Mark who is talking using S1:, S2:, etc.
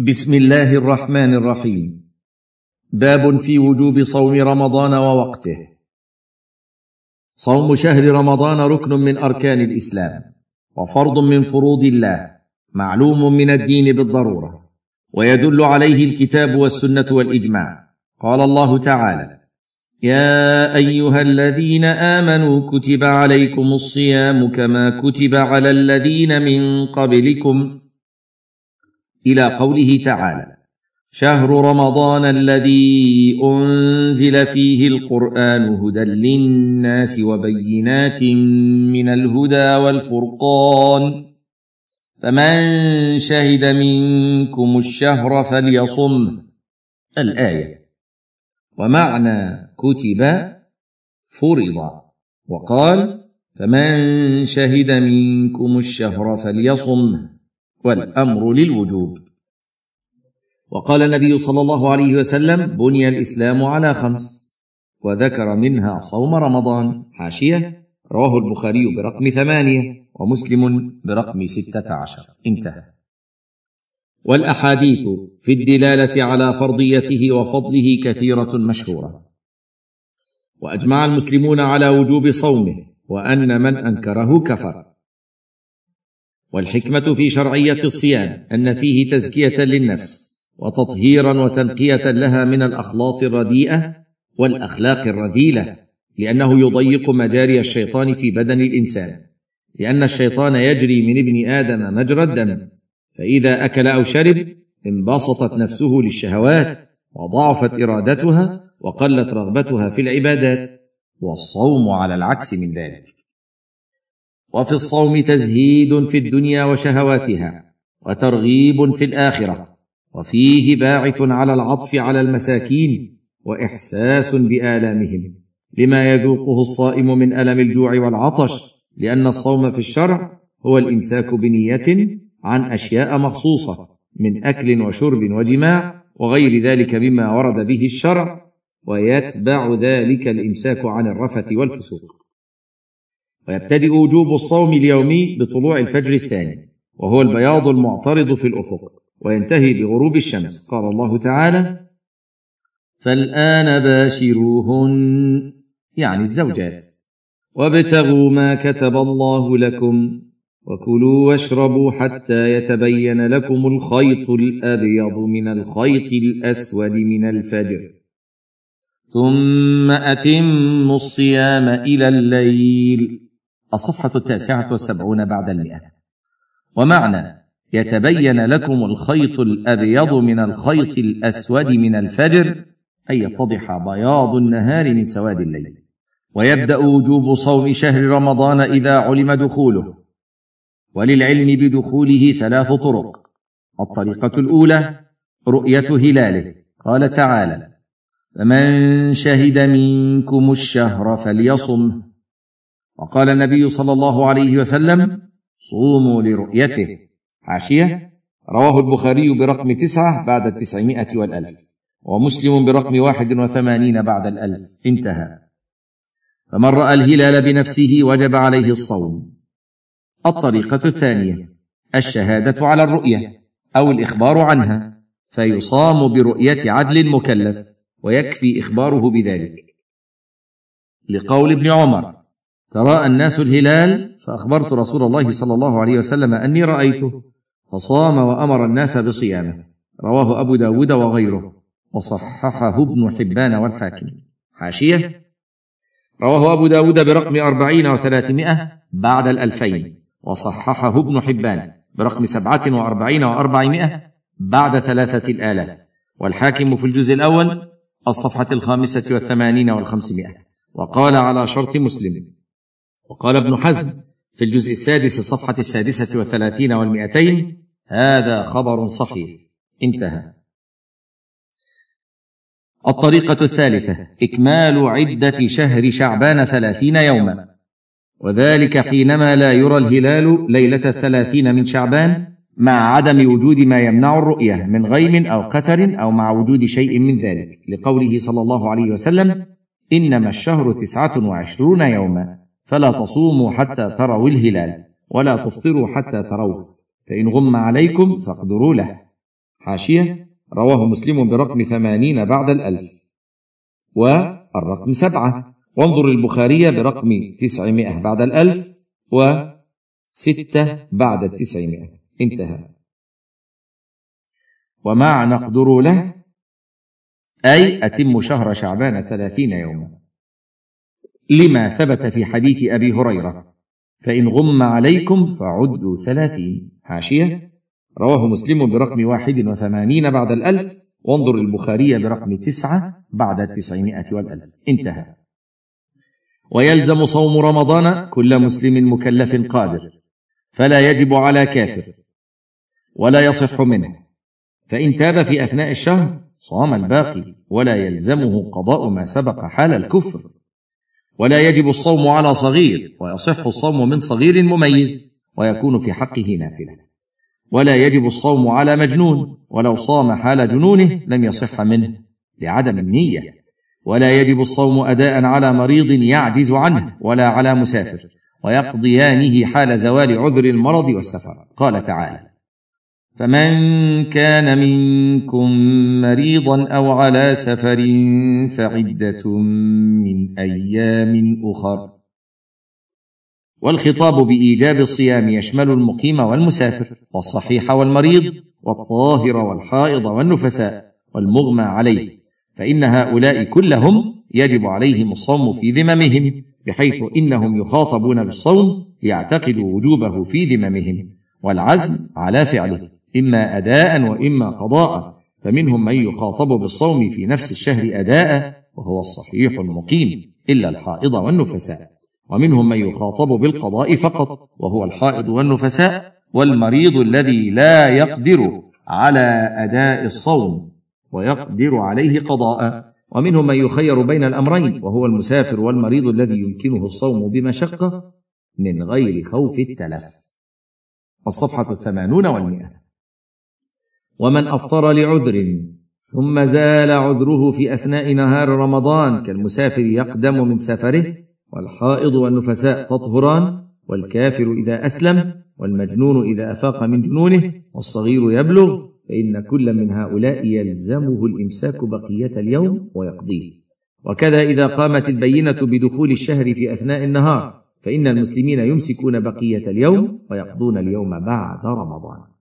S1: بسم الله الرحمن الرحيم. باب في وجوب صوم رمضان ووقته. صوم شهر رمضان ركن من أركان الإسلام وفرض من فروض الله معلوم من الدين بالضرورة ويدل عليه الكتاب والسنة والإجماع. قال الله تعالى يا أيها الذين آمنوا كتب عليكم الصيام كما كتب على الذين من قبلكم إلى قوله تعالى شهر رمضان الذي أنزل فيه القرآن هدى للناس وبينات من الهدى والفرقان. فمن شهد منكم الشهر فليصم الآية. ومعنى كتب فرض. وقال فمن شهد منكم الشهر فليصم. والأمر للوجوب. وقال النبي صلى الله عليه وسلم بني الإسلام على خمس. وذكر منها صوم رمضان. حاشية. رواه البخاري برقم ثمانية ومسلم برقم ستة عشر. انتهى. والأحاديث في الدلالة على فرضيته وفضله كثيرة مشهورة. وأجمع المسلمون على وجوب صومه وأن من أنكره كفر. والحكمة في شرعية الصيام أن فيه تزكية للنفس وتطهيرا وتنقية لها من الأخلاط الرديئة والأخلاق الرذيلة لأنه يضيق مجاري الشيطان في بدن الإنسان. لأن الشيطان يجري من ابن آدم مجرى الدم فإذا أكل أو شرب انبسطت نفسه للشهوات وضعفت إرادتها وقلت رغبتها في العبادات والصوم على العكس من ذلك. وفي الصوم تزهيد في الدنيا وشهواتها وترغيب في الآخرة وفيه باعث على العطف على المساكين وإحساس بآلامهم لما يذوقه الصائم من ألم الجوع والعطش لأن الصوم في الشرع هو الإمساك بنية عن أشياء مخصوصة من أكل وشرب وجماع وغير ذلك مما ورد به الشرع ويتبع ذلك الإمساك عن الرفث والفسوق. ويبتدئ وجوب الصوم اليومي بطلوع الفجر الثاني وهو البياض المعترض في الأفق وينتهي بغروب الشمس. قال الله تعالى فالآن باشروهن يعني الزوجات. وابتغوا ما كتب الله لكم وكلوا واشربوا حتى يتبين لكم الخيط الأبيض من الخيط الأسود من الفجر ثم أتموا الصيام إلى الليل الصفحة التاسعة والسبعون بعد المئة. ومعنى يتبين لكم الخيط الأبيض من الخيط الأسود من الفجر أي يتضح بياض النهار من سواد الليل. ويبدأ وجوب صوم شهر رمضان إذا علم دخوله. وللعلم بدخوله ثلاث طرق. الطريقة الأولى رؤية هلاله. قال تعالى فمن شهد منكم الشهر فليصمه وقال النبي صلى الله عليه وسلم صوموا لرؤيته. حاشية. رواه البخاري برقم تسعة بعد التسعمائه والألف ومسلم برقم واحد وثمانين بعد الألف. انتهى. فمن رأى الهلال بنفسه وجب عليه الصوم. الطريقة الثانية الشهادة على الرؤية أو الإخبار عنها فيصام برؤية عدل مكلف ويكفي إخباره بذلك. لقول ابن عمر تراءى الناس الهلال؟ فأخبرت رسول الله صلى الله عليه وسلم أني رأيته. فصام وأمر الناس بصيامه. رواه أبو داود وغيره. وصححه ابن حبان والحاكم. حاشية؟ رواه أبو داود برقم أربعين وثلاثمائة بعد الألفين. وصححه ابن حبان برقم سبعة وأربعين وأربعمائة بعد ثلاثة الآلاف. والحاكم في الجزء الأول الصفحة الخامسة والثمانين والخمسمائة. وقال على شرط مسلم. وقال ابن حزم في الجزء السادس الصفحة السادسة والثلاثين والمئتين هذا خبر صحيح. انتهى. الطريقة الثالثة إكمال عدة شهر شعبان ثلاثين يوما. وذلك حينما لا يرى الهلال ليلة الثلاثين من شعبان مع عدم وجود ما يمنع الرؤية من غيم أو قتر أو مع وجود شيء من ذلك لقوله صلى الله عليه وسلم إنما الشهر تسعة وعشرون يوما. فلا تصوموا حتى تروا الهلال ولا تفطروا حتى تروه. فإن غم عليكم فاقدروا له. حاشية رواه مسلم برقم ثمانين بعد الألف. والرقم سبعة. وانظر البخاري برقم تسعمائة بعد الألف وستة بعد التسعمائة. انتهى. ومع نقدر له؟ أي أتم شهر شعبان ثلاثين يوما. لما ثبت في حديث أبي هريرة. فإن غم عليكم فعدوا ثلاثين. حاشية. رواه مسلم برقم واحد وثمانين بعد الألف. وانظر البخاري برقم تسعة بعد التسعمائة والألف. انتهى. ويلزم صوم رمضان كل مسلم مكلف قادر. فلا يجب على كافر. ولا يصح منه. فإن تاب في أثناء الشهر صام الباقي. ولا يلزمه قضاء ما سبق حال الكفر. ولا يجب الصوم على صغير ويصح الصوم من صغير مميز ويكون في حقه نافلة. ولا يجب الصوم على مجنون ولو صام حال جنونه لم يصح منه لعدم النية. ولا يجب الصوم أداء على مريض يعجز عنه ولا على مسافر ويقضيانه حال زوال عذر المرض والسفر. قال تعالى فمن كان منكم مريضا أو على سفر فعدة من أيام أخر. والخطاب بإيجاب الصيام يشمل المقيم والمسافر والصحيح والمريض والطاهر والحائض والنفساء والمغمى عليه. فإن هؤلاء كلهم يجب عليهم الصوم في ذممهم بحيث إنهم يخاطبون بالصوم ليعتقدوا وجوبه في ذممهم والعزم على فعله. إما أداء وإما قضاء. فمنهم من يخاطب بالصوم في نفس الشهر أداء وهو الصحيح المقيم إلا الحائض والنفساء. ومنهم من يخاطب بالقضاء فقط وهو الحائض والنفساء والمريض الذي لا يقدر على أداء الصوم ويقدر عليه قضاء. ومنهم من يخير بين الأمرين وهو المسافر والمريض الذي يمكنه الصوم بمشقة من غير خوف التلف. الصفحة الثمانون والمئة. ومن أفطر لعذر ثم زال عذره في أثناء نهار رمضان كالمسافر يقدم من سفره والحائض والنفساء تطهران والكافر إذا أسلم والمجنون إذا أفاق من جنونه والصغير يبلغ فإن كل من هؤلاء يلزمه الإمساك بقية اليوم ويقضيه. وكذا إذا قامت البينة بدخول الشهر في أثناء النهار فإن المسلمين يمسكون بقية اليوم ويقضون اليوم بعد رمضان.